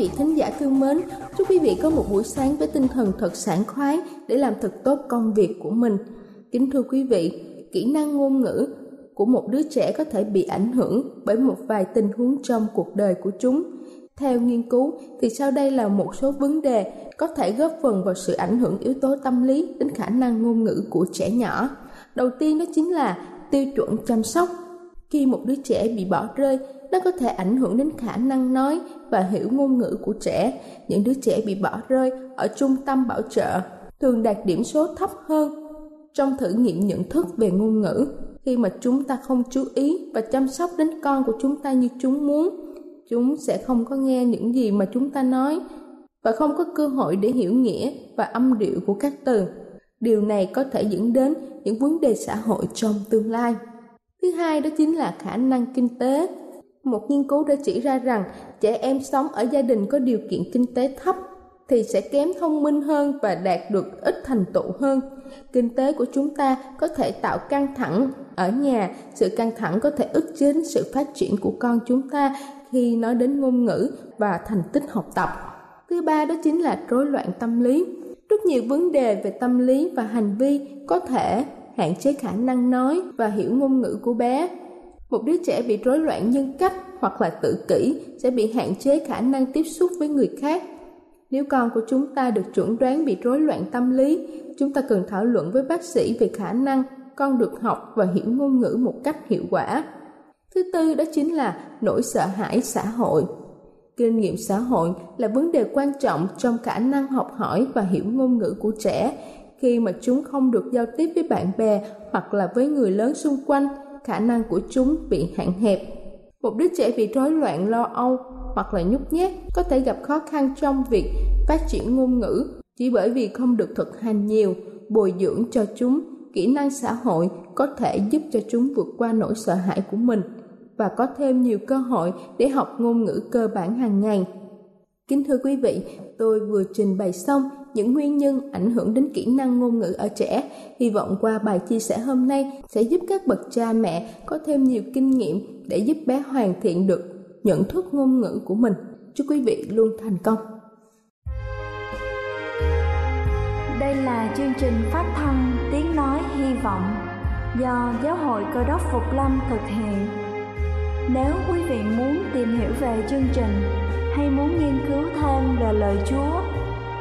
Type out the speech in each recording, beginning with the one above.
Vị thính giả thương mến. Chúc quý vị có một buổi sáng với tinh thần thật sảng khoái để làm thật tốt công việc của mình. Kính thưa quý vị, kỹ năng ngôn ngữ của một đứa trẻ có thể bị ảnh hưởng bởi một vài tình huống trong cuộc đời của chúng. Theo nghiên cứu, thì sau đây là một số vấn đề có thể góp phần vào sự ảnh hưởng yếu tố tâm lý đến khả năng ngôn ngữ của trẻ nhỏ. Đầu tiên đó chính là tiêu chuẩn chăm sóc. Khi một đứa trẻ bị bỏ rơi nó có thể ảnh hưởng đến khả năng nói và hiểu ngôn ngữ của trẻ. Những đứa trẻ bị bỏ rơi ở trung tâm bảo trợ thường đạt điểm số thấp hơn trong thử nghiệm nhận thức về ngôn ngữ. Khi mà chúng ta không chú ý và chăm sóc đến con của chúng ta như chúng muốn, chúng sẽ không có nghe những gì mà chúng ta nói và không có cơ hội để hiểu nghĩa và âm điệu của các từ. Điều này có thể dẫn đến những vấn đề xã hội trong tương lai. Thứ hai đó chính là khả năng kinh tế một nghiên cứu đã chỉ ra rằng trẻ em sống ở gia đình có điều kiện kinh tế thấp thì sẽ kém thông minh hơn và đạt được ít thành tựu hơn. Kinh tế của chúng ta có thể tạo căng thẳng ở nhà, sự căng thẳng có thể ức chế sự phát triển của con chúng ta khi nói đến ngôn ngữ và thành tích học tập. Thứ ba đó chính là rối loạn tâm lý. Rất nhiều vấn đề về tâm lý và hành vi có thể hạn chế khả năng nói và hiểu ngôn ngữ của bé một đứa trẻ bị rối loạn nhân cách hoặc là tự kỷ sẽ bị hạn chế khả năng tiếp xúc với người khác. Nếu con của chúng ta được chuẩn đoán bị rối loạn tâm lý, chúng ta cần thảo luận với bác sĩ về khả năng con được học và hiểu ngôn ngữ một cách hiệu quả. Thứ tư đó chính là nỗi sợ hãi xã hội. Kinh nghiệm xã hội là vấn đề quan trọng trong khả năng học hỏi và hiểu ngôn ngữ của trẻ khi mà chúng không được giao tiếp với bạn bè hoặc là với người lớn xung quanh khả năng của chúng bị hạn hẹp. Một đứa trẻ bị rối loạn lo âu hoặc là nhút nhát có thể gặp khó khăn trong việc phát triển ngôn ngữ chỉ bởi vì không được thực hành nhiều, bồi dưỡng cho chúng kỹ năng xã hội có thể giúp cho chúng vượt qua nỗi sợ hãi của mình và có thêm nhiều cơ hội để học ngôn ngữ cơ bản hàng ngày. Kính thưa quý vị, tôi vừa trình bày xong những nguyên nhân ảnh hưởng đến kỹ năng ngôn ngữ ở trẻ. Hy vọng qua bài chia sẻ hôm nay sẽ giúp các bậc cha mẹ có thêm nhiều kinh nghiệm để giúp bé hoàn thiện được nhận thức ngôn ngữ của mình. Chúc quý vị luôn thành công. Đây là chương trình phát thanh Tiếng Nói Hy Vọng do Giáo hội Cơ đốc Phục Lâm thực hiện. Nếu quý vị muốn tìm hiểu về chương trình hay muốn nghiên cứu thêm về lời Chúa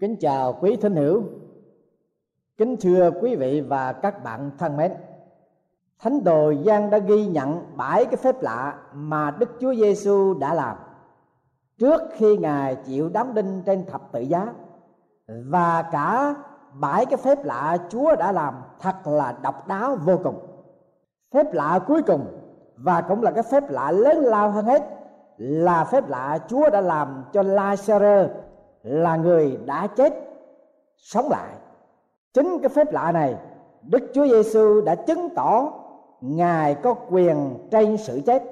Kính chào quý thính hữu. Kính thưa quý vị và các bạn thân mến. Thánh đồ Giang đã ghi nhận bảy cái phép lạ mà Đức Chúa Giêsu đã làm trước khi ngài chịu đóng đinh trên thập tự giá. Và cả bảy cái phép lạ Chúa đã làm thật là độc đáo vô cùng. Phép lạ cuối cùng, và cũng là cái phép lạ lớn lao hơn hết, là phép lạ Chúa đã làm cho Lazarus là người đã chết, sống lại. Chính cái phép lạ này, Đức Chúa Giêsu đã chứng tỏ ngài có quyền trên sự chết.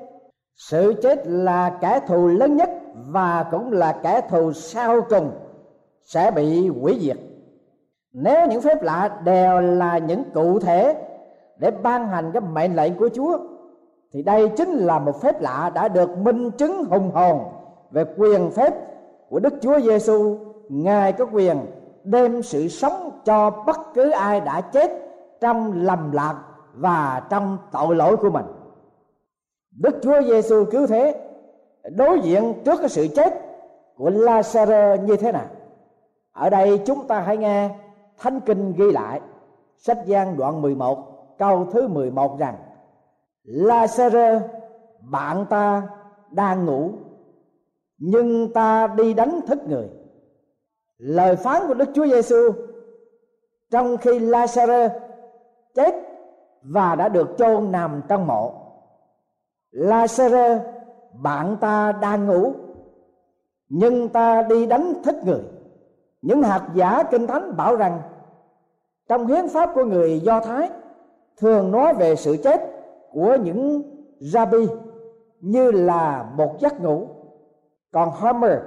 Sự chết là kẻ thù lớn nhất và cũng là kẻ thù sau cùng sẽ bị hủy diệt. Nếu những phép lạ đều là những cụ thể để ban hành cái mệnh lệnh của Chúa, thì đây chính là một phép lạ đã được minh chứng hùng hồn về quyền phép của Đức Chúa Giêsu ngài có quyền đem sự sống cho bất cứ ai đã chết trong lầm lạc và trong tội lỗi của mình. Đức Chúa Giêsu cứu thế, đối diện trước cái sự chết của Lazarus như thế nào? Ở đây chúng ta hãy nghe Thánh Kinh ghi lại, sách Giang đoạn 11 câu thứ 11 rằng Lazarus bạn ta đang ngủ nhưng ta đi đánh thức người. Lời phán của Đức Chúa Giêsu trong khi Lazarus chết và đã được chôn nằm trong mộ. Lazarus bạn ta đang ngủ, nhưng ta đi đánh thức người. Những hạt giả kinh thánh bảo rằng, trong hiến pháp của người do thái, thường nói về sự chết của những rabbi như là một giấc ngủ còn homer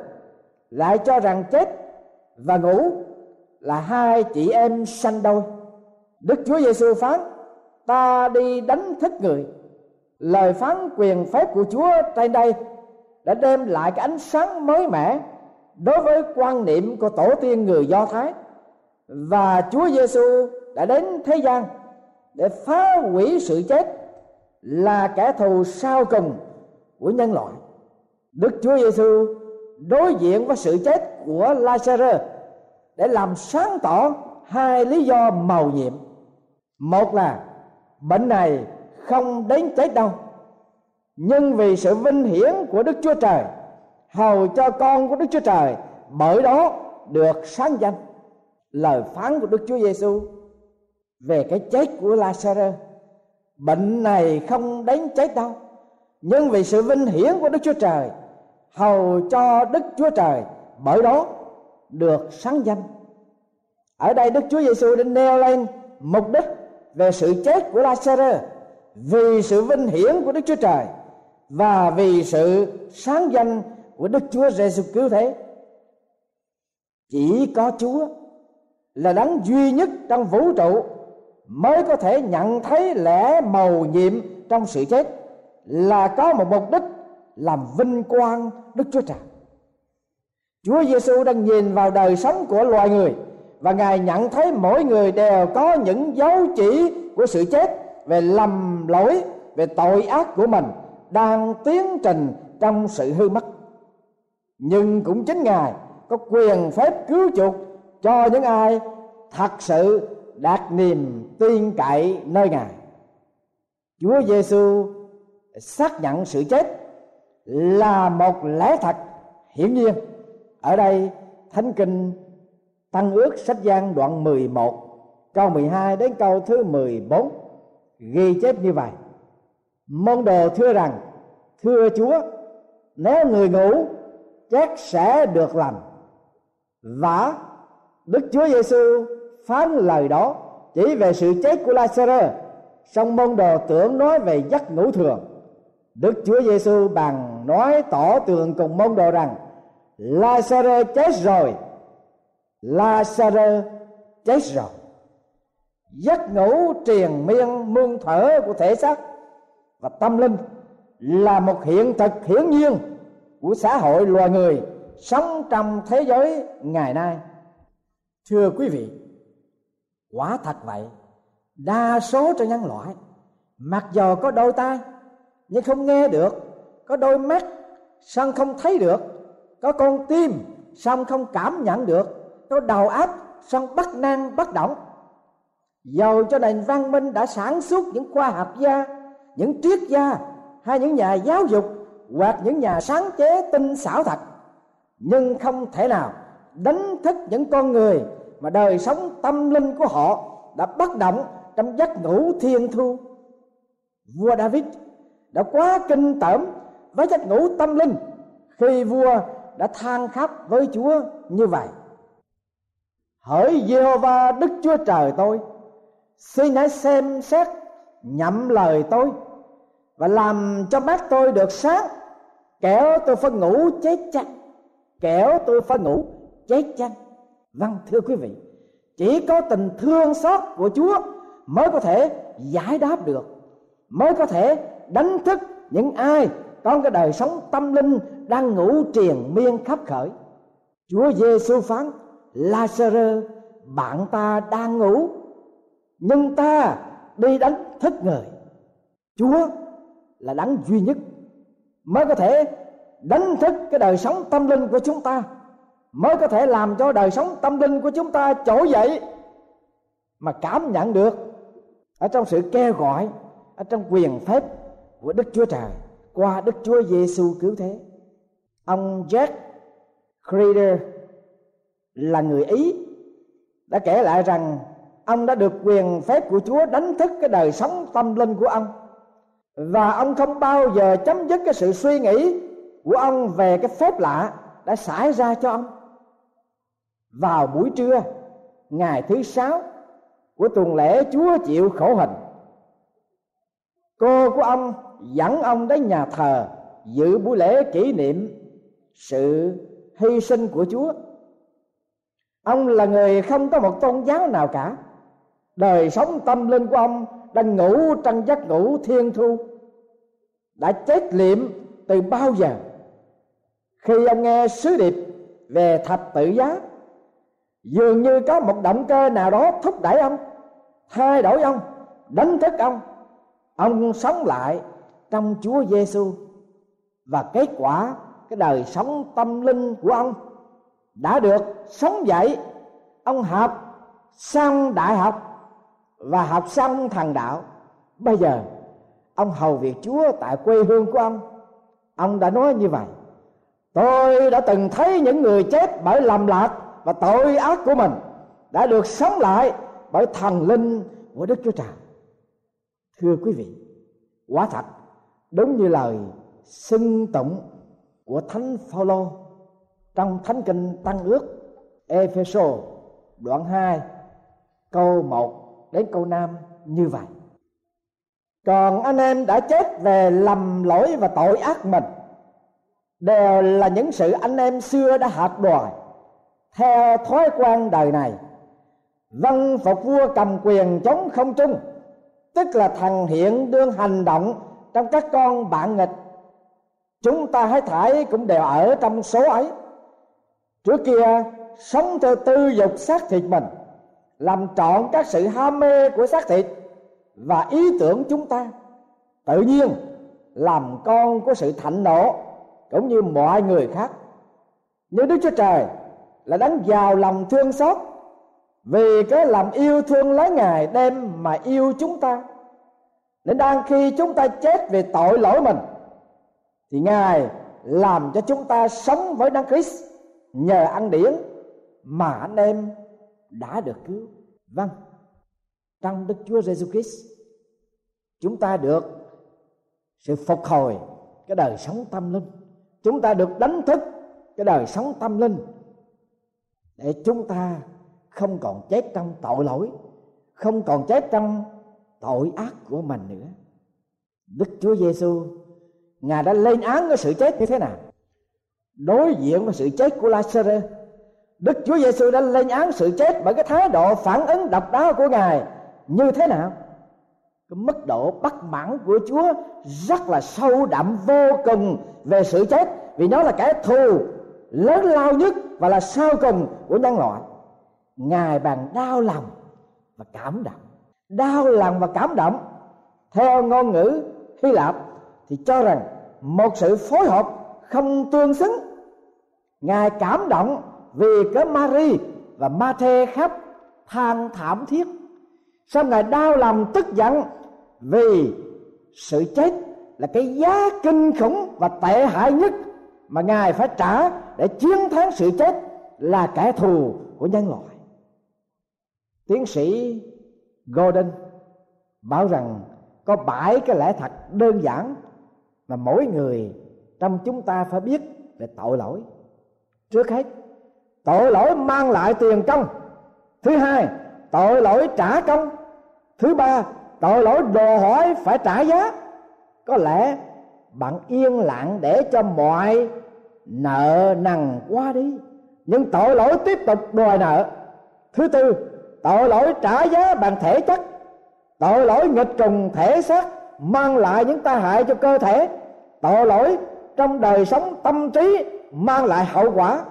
lại cho rằng chết và ngủ là hai chị em sanh đôi. Đức chúa giêsu phán, ta đi đánh thức người. Lời phán quyền phép của chúa trên đây đã đem lại cái ánh sáng mới mẻ đối với quan niệm của tổ tiên người do thái. Và chúa giêsu đã đến thế gian để phá hủy sự chết là kẻ thù sau cùng của nhân loại đức chúa giêsu đối diện với sự chết của Lazarus để làm sáng tỏ hai lý do màu nhiệm. Một là bệnh này không đến chết đâu, nhưng vì sự vinh hiển của đức chúa trời, hầu cho con của đức chúa trời bởi đó được sáng danh. Lời phán của đức chúa giêsu về cái chết của Lazarus bệnh này không đến chết đâu, nhưng vì sự vinh hiển của đức chúa trời hầu cho đức chúa trời bởi đó, được sáng danh ở đây đức chúa giêsu đã nêu lên mục đích về sự chết của Lazarus vì sự vinh hiển của Đức Chúa Trời và vì sự sáng danh của Đức Chúa Giêsu cứu thế. Chỉ có Chúa là đấng duy nhất trong vũ trụ mới có thể nhận thấy lẽ màu nhiệm trong sự chết, là có một mục đích làm vinh quang Đức Chúa Trời. Chúa Giêsu đang nhìn vào đời sống của loài người và ngài nhận thấy mỗi người đều có những dấu chỉ của sự chết về lầm lỗi, về tội ác của mình đang tiến trình trong sự hư mất nhưng cũng chính ngài có quyền phép cứu chuộc cho những ai thật sự đạt niềm tin cậy nơi ngài chúa giêsu xác nhận sự chết là một lẽ thật hiển nhiên ở đây thánh kinh Tăng ước sách gian đoạn 11 câu 12 đến câu thứ 14 ghi chép như vậy. Môn đồ thưa rằng: Thưa Chúa, nếu người ngủ chắc sẽ được lành. Và Đức Chúa Giêsu phán lời đó chỉ về sự chết của Lazarus. Song môn đồ tưởng nói về giấc ngủ thường. Đức Chúa Giêsu bằng nói tỏ tường cùng môn đồ rằng Lazarus chết rồi. Lazarus chết rồi. Giấc ngủ triền miên muôn thở của thể xác và tâm linh là một hiện thực hiển nhiên của xã hội loài người sống trong thế giới ngày nay. Thưa quý vị, quả thật vậy, đa số trong nhân loại, mặc dầu có đôi tay nhưng không nghe được. Có đôi mắt song không thấy được? Có con tim song không cảm nhận được? Có đầu áp song bất năng bất động dầu cho nền văn minh đã sản xuất những khoa học gia, những triết gia, hay những nhà giáo dục, hoặc những nhà sáng chế tinh xảo thật, nhưng không thể nào đánh thức những con người mà đời sống tâm linh của họ đã bất động trong giấc ngủ thiên thu. Vua david đã quá kinh tởm với giấc ngủ tâm linh khi vua đã than khóc với chúa như vậy. Hỡi giê-hô-va, đức chúa trời tôi, xin hãy xem xét nhậm lời tôi và làm cho mắt tôi được sáng. Kẻo tôi phải ngủ chết chăng? Kẻo tôi phải ngủ chết chăng? Vâng thưa quý vị, chỉ có tình thương xót của chúa mới có thể giải đáp được mới có thể đánh thức những ai trong cái đời sống tâm linh đang ngủ triền miên khắp khởi. Chúa giêsu phán lazarus bạn ta đang ngủ, nhưng ta đi đánh thức người. Chúa là đấng duy nhất mới có thể đánh thức cái đời sống tâm linh của chúng ta, mới có thể làm cho đời sống tâm linh của chúng ta trỗi dậy. Mà cảm nhận được ở trong sự kêu gọi ở trong quyền phép của Đức Chúa Trời, qua Đức Chúa Giêsu cứu thế. Ông Jack Creeder là người Ý, đã kể lại rằng ông đã được quyền phép của Chúa đánh thức cái đời sống tâm linh của ông và ông không bao giờ chấm dứt cái sự suy nghĩ của ông về cái phép lạ đã xảy ra cho ông vào buổi trưa, ngày thứ sáu của tuần lễ Chúa chịu khổ hình cô của ông dẫn ông đến nhà thờ dự buổi lễ kỷ niệm sự hy sinh của Chúa. Ông là người không có một tôn giáo nào cả. Đời sống tâm linh của ông đang ngủ trong giấc ngủ thiên thu. Đã chết liệm từ bao giờ? Khi ông nghe sứ điệp về thập tự giá, dường như có một động cơ nào đó thúc đẩy ông, thay đổi ông, đánh thức ông ông sống lại trong Chúa Giêsu và kết quả, cái đời sống tâm linh của ông đã được sống dậy. Ông học xong đại học và học xong thần đạo. Bây giờ, ông hầu việc chúa tại quê hương của ông. Ông đã nói như vậy, tôi đã từng thấy những người chết bởi lầm lạc và tội ác của mình đã được sống lại bởi thần linh của đức chúa trời thưa quý vị quá thật, đúng như lời xưng tụng của thánh phaolô trong thánh kinh tăng ước Epheso đoạn 2 câu 1 đến câu 5 như vậy. Còn anh em đã chết về lầm lỗi và tội ác mình, đều là những sự anh em xưa đã hạt đòi. Theo thói quen đời này vâng phục vua cầm quyền chống không trung tức là thần hiện đương hành động trong các con bạn nghịch. Chúng ta hãy thải cũng đều ở trong số ấy. Trước kia, sống theo tư dục xác thịt mình, làm trọn các sự ham mê của xác thịt và ý tưởng chúng ta. Tự nhiên, làm con của sự thạnh nộ cũng như mọi người khác. Nhưng đức chúa trời là đấng giàu lòng thương xót vì cái lòng yêu thương lấy ngài đem mà yêu chúng ta. Nên đang khi chúng ta chết về tội lỗi mình, thì ngài làm cho chúng ta sống với đấng Christ nhờ ăn điển mà anh em đã được cứu. Vâng trong Đức Chúa Giêsu Christ, chúng ta được sự phục hồi cái đời sống tâm linh. Chúng ta được đánh thức cái đời sống tâm linh để chúng ta không còn chết trong tội lỗi, không còn chết trong tội ác của mình nữa. Đức Chúa Giêsu ngài đã lên án cái sự chết như thế nào? Đối diện với sự chết của Lazarus Đức Chúa Giêsu đã lên án sự chết bởi cái thái độ phản ứng độc đáo của ngài như thế nào? Cái mức độ bất mãn của Chúa rất là sâu đậm vô cùng về sự chết, vì nó là kẻ thù lớn lao nhất và là sau cùng của nhân loại ngài bằng đau lòng và cảm động. Đau lòng và cảm động, theo ngôn ngữ hy lạp thì cho rằng một sự phối hợp không tương xứng. Ngài cảm động vì cái Mary và ma thê khắp than thảm thiết. Sao ngài đau lòng tức giận? Vì sự chết là cái giá kinh khủng và tệ hại nhất mà ngài phải trả để chiến thắng sự chết là kẻ thù của nhân loại tiến sĩ Gordon bảo rằng có bảy cái lẽ thật đơn giản mà mỗi người trong chúng ta phải biết về tội lỗi. Trước hết, tội lỗi mang lại tiền công. Thứ hai, tội lỗi trả công. Thứ ba, tội lỗi đồ hỏi phải trả giá. Có lẽ bạn yên lặng để cho mọi nợ nần qua đi, nhưng tội lỗi tiếp tục đòi nợ. Thứ tư tội lỗi trả giá bằng thể chất. Tội lỗi nghịch trùng thể xác mang lại những tai hại cho cơ thể. Tội lỗi trong đời sống tâm trí mang lại hậu quả.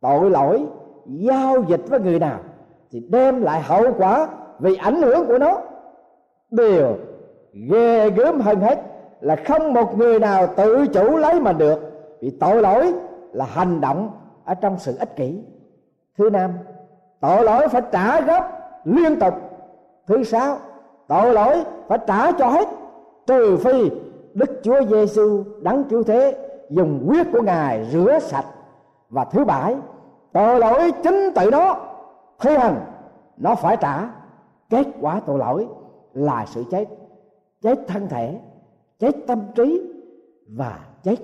Tội lỗi giao dịch với người nào thì đem lại hậu quả vì ảnh hưởng của nó. Điều ghê gớm hơn hết là không một người nào tự chủ lấy mà được vì tội lỗi là hành động ở trong sự ích kỷ. Thứ năm tội lỗi phải trả gấp liên tục. Thứ sáu, tội lỗi phải trả cho hết, trừ phi đức chúa giêsu đấng cứu thế dùng huyết của ngài rửa sạch. Và thứ bảy, tội lỗi chính tự đó, thi hành, nó phải trả. Kết quả tội lỗi là sự chết. Chết thân thể, chết tâm trí và chết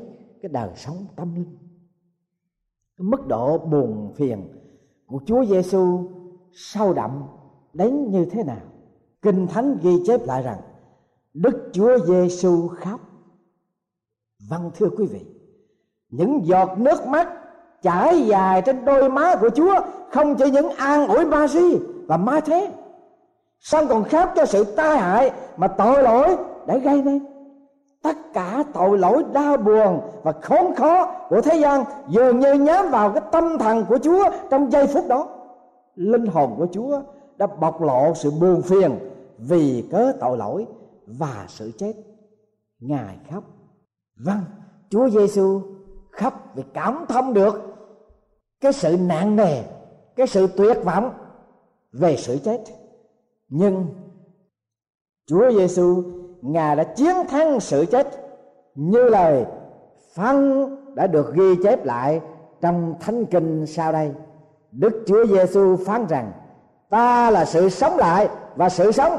cái đời sống tâm linh. Cái mức độ buồn phiền của Chúa Giêsu sâu đậm đến như thế nào? Kinh thánh ghi chép lại rằng, Đức Chúa Giêsu khóc. Vâng thưa quý vị, những giọt nước mắt chảy dài trên đôi má của Chúa không chỉ những an ủi Mary và ma thế song còn khóc cho sự tai hại mà tội lỗi đã gây nên? Tất cả tội lỗi đau buồn và khốn khó của thế gian dường như nhắm vào cái tâm thần của Chúa trong giây phút đó. Linh hồn của Chúa đã bộc lộ sự buồn phiền vì cớ tội lỗi và sự chết. Ngài khóc. Vâng Chúa Giêsu khóc vì cảm thông được cái sự nặng nề, cái sự tuyệt vọng về sự chết. Nhưng Chúa Giêsu ngài đã chiến thắng sự chết. Như lời phán đã được ghi chép lại trong thánh kinh sau đây. Đức Chúa Giêsu phán rằng, ta là sự sống lại và sự sống.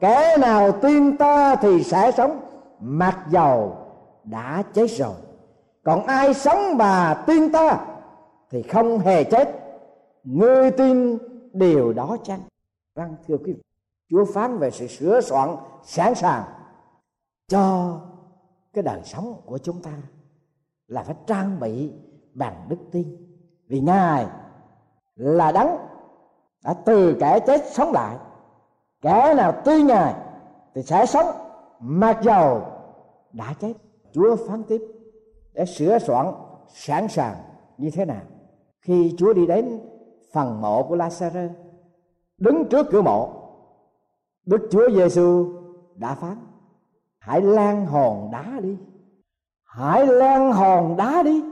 Kẻ nào tin ta thì sẽ sống. Mặc dầu đã chết rồi, còn ai sống mà tin ta thì không hề chết. Ngươi tin điều đó chăng? Vâng thưa quý vị, chúa phán về sự sửa soạn, sẵn sàng cho cái đời sống của chúng ta là phải trang bị bằng đức tin. Vì ngài là đấng đã từ kẻ chết sống lại. Kẻ nào tin ngài thì sẽ sống. Mặc dầu đã chết, chúa phán tiếp để sửa soạn, sẵn sàng như thế nào. Khi chúa đi đến phần mộ của Lazarus đứng trước cửa mộ, đức chúa giêsu đã phán hãy lan hòn đá đi. Hãy lan hòn đá đi.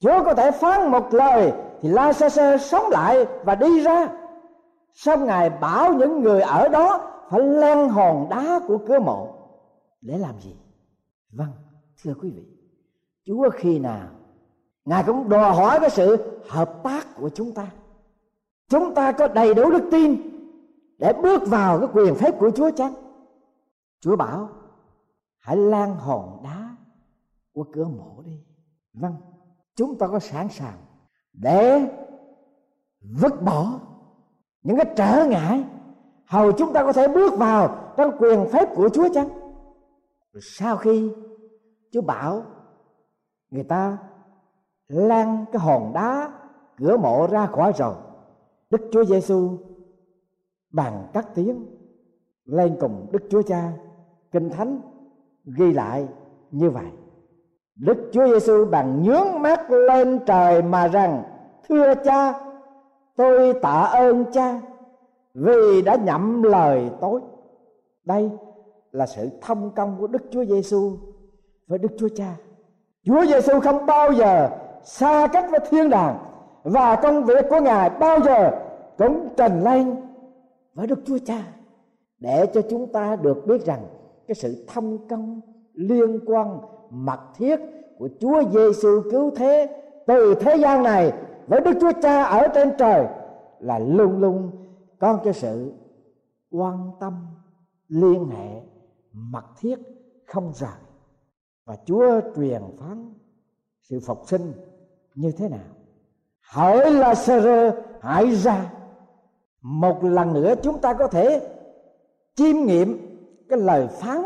Chúa có thể phán một lời thì Lazarus sống lại và đi ra. Xong ngài bảo những người ở đó phải lan hòn đá của cửa mộ. Để làm gì? Vâng thưa quý vị, chúa khi nào, ngài cũng đòi hỏi cái sự hợp tác của chúng ta. Chúng ta có đầy đủ đức tin để bước vào cái quyền phép của chúa chăng? Chúa bảo hãy lan hòn đá của cửa mộ đi. Vâng chúng ta có sẵn sàng để vứt bỏ những cái trở ngại. Hầu chúng ta có thể bước vào trong quyền phép của chúa chăng? Rồi sau khi chúa bảo người ta lan cái hòn đá cửa mộ ra khỏi rồi, đức chúa giêsu bằng các tiếng lên cùng đức chúa cha kinh thánh ghi lại như vậy. Đức chúa giêsu bằng nhướng mắt lên trời mà rằng, thưa cha, tôi tạ ơn cha vì đã nhậm lời tối đây là sự thông công của đức chúa giêsu với đức chúa cha. Chúa giêsu không bao giờ xa cách với thiên đàng và công việc của ngài bao giờ cũng trần lên với đức chúa cha. Để cho chúng ta được biết rằng cái sự thông công liên quan, mật thiết của Chúa Giêsu cứu thế từ thế gian này với Đức Chúa Cha ở trên trời là luôn luôn có cái sự quan tâm, liên hệ, mật thiết không rời. Và Chúa truyền phán sự phục sinh như thế nào? Hỡi là sơ hãy ra, một lần nữa chúng ta có thể chiêm nghiệm cái lời phán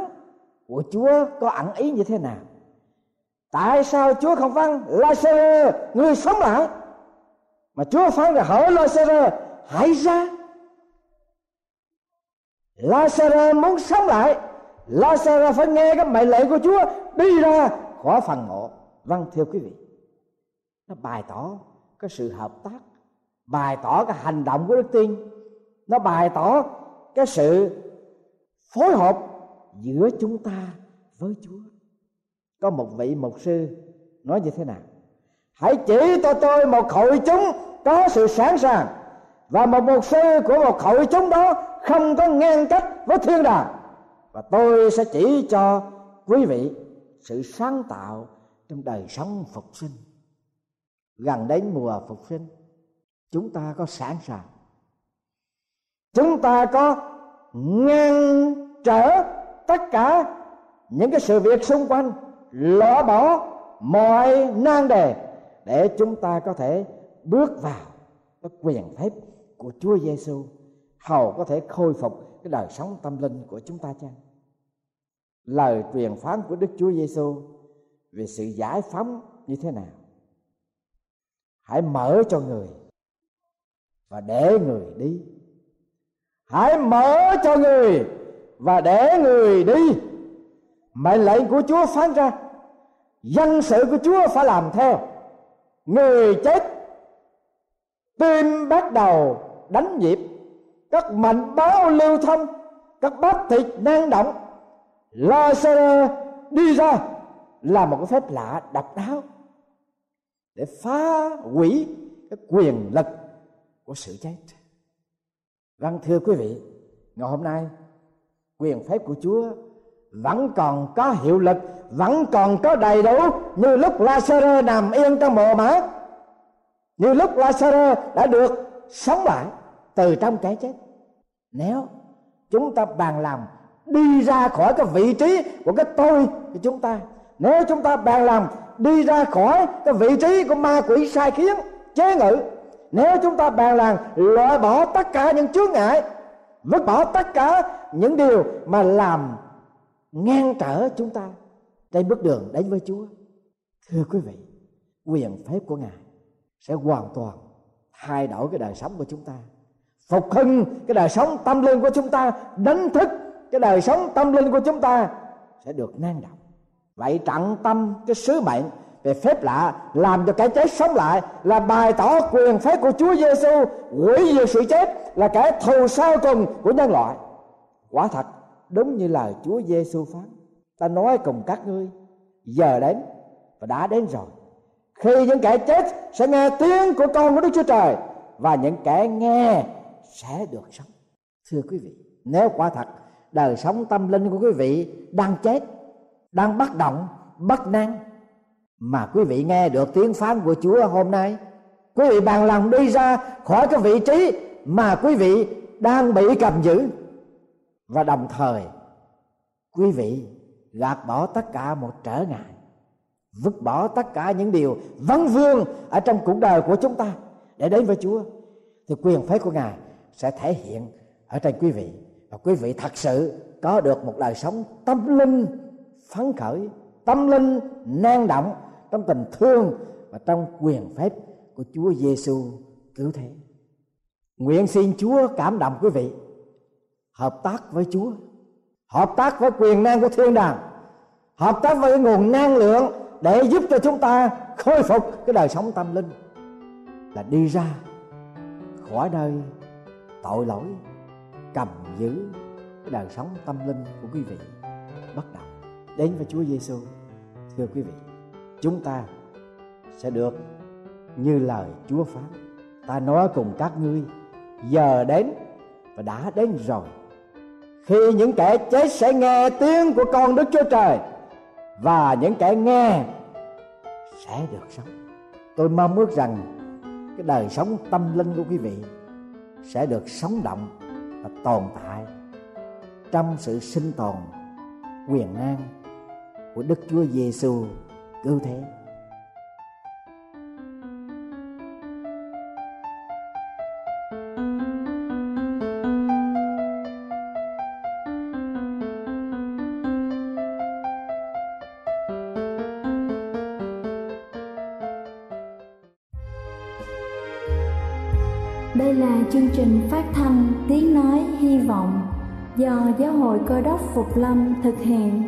của Chúa có ẩn ý như thế nào? Tại sao Chúa không phán Lazarus người sống lại? Mà Chúa phán là hỏi Lazarus hãy ra. Lazarus muốn sống lại Lazarus phải nghe cái mệnh lệnh của Chúa, đi ra khỏi phần mộ vâng thưa quý vị, nó bày tỏ cái sự hợp tác, bày tỏ cái hành động của đức tin, nó bày tỏ cái sự phối hợp giữa chúng ta với Chúa. Có một vị mục sư nói như thế nào? Hãy chỉ cho tôi một hội chúng có sự sẵn sàng và một mục sư của một hội chúng đó không có ngang cách với thiên đàng. Và tôi sẽ chỉ cho quý vị sự sáng tạo trong đời sống phục sinh. Gần đến mùa phục sinh, chúng ta có sẵn sàng. Chúng ta có ngăn trở tất cả những cái sự việc xung quanh, lỡ bỏ mọi nan đề để chúng ta có thể bước vào cái quyền phép của Chúa Giêsu hầu có thể khôi phục cái đời sống tâm linh của chúng ta chăng? Lời truyền phán của Đức Chúa Giêsu về sự giải phóng như thế nào? Hãy mở cho người và để người đi hãy mở cho người và để người đi. Mệnh lệnh của chúa phán ra, dân sự của chúa phải làm theo. Người chết, tim bắt đầu đánh nhịp. Các mạnh báo lưu thông, các bắp thịt năng động. Laser đi ra, là một cái phép lạ độc đáo để phá hủy cái quyền lực của sự chết vâng thưa quý vị, ngày hôm nay, quyền phép của chúa vẫn còn có hiệu lực, vẫn còn có đầy đủ như lúc Lazarus nằm yên trong mộ mã như lúc Lazarus đã được sống lại từ trong cái chết. Nếu chúng ta bàn làm đi ra khỏi cái vị trí của cái tôi của chúng ta, nếu chúng ta bàn làm đi ra khỏi cái vị trí của ma quỷ sai khiến, chế ngự nếu chúng ta bàn làng loại bỏ tất cả những chướng ngại vứt bỏ tất cả những điều mà làm ngăn trở chúng ta trên bước đường đến với Chúa. Thưa quý vị, quyền phép của Ngài sẽ hoàn toàn thay đổi cái đời sống của chúng ta, phục hưng cái đời sống tâm linh của chúng ta, đánh thức cái đời sống tâm linh của chúng ta sẽ được năng động. Vậy trọng tâm cái sứ mệnh về phép lạ, làm cho cái chết sống lại là bày tỏ quyền phép của Chúa Giêsu hủy diệt sự chết là kẻ thù sau cùng của nhân loại. Quả thật, đúng như lời Chúa Giêsu phán, ta nói cùng các ngươi, giờ đến và đã đến rồi. Khi những kẻ chết sẽ nghe tiếng của con của Đức Chúa Trời và những kẻ nghe sẽ được sống. Thưa quý vị, nếu quả thật đời sống tâm linh của quý vị đang chết, đang bất động, bất năng mà quý vị nghe được tiếng phán của Chúa hôm nay, quý vị bằng lòng đi ra khỏi cái vị trí mà quý vị đang bị cầm giữ. Và đồng thời, quý vị gạt bỏ tất cả một trở ngại, vứt bỏ tất cả những điều vấn vương ở trong cuộc đời của chúng ta để đến với Chúa, thì quyền phép của Ngài sẽ thể hiện ở trên quý vị. Và quý vị thật sự có được một đời sống tâm linh phấn khởi, tâm linh năng động trong tình thương và trong quyền phép của Chúa Giêsu cứu thế. Nguyện xin Chúa cảm động quý vị. Hợp tác với Chúa. Hợp tác với quyền năng của thiên đàng. Hợp tác với nguồn năng lượng để giúp cho chúng ta khôi phục cái đời sống tâm linh. Là đi ra khỏi nơi tội lỗi, cầm giữ cái đời sống tâm linh của quý vị. Bắt đầu đến với Chúa Giêsu thưa quý vị chúng ta sẽ được như lời Chúa phán. Ta nói cùng các ngươi, giờ đến và đã đến rồi. Khi những kẻ chết sẽ nghe tiếng của con Đức Chúa Trời và những kẻ nghe sẽ được sống. Tôi mong ước rằng cái đời sống tâm linh của quý vị sẽ được sống động và tồn tại trong sự sinh tồn quyền năng của Đức Chúa Giêsu cứ thế. Đây là chương trình phát thanh Tiếng Nói Hy Vọng do Giáo hội Cơ đốc Phục Lâm thực hiện.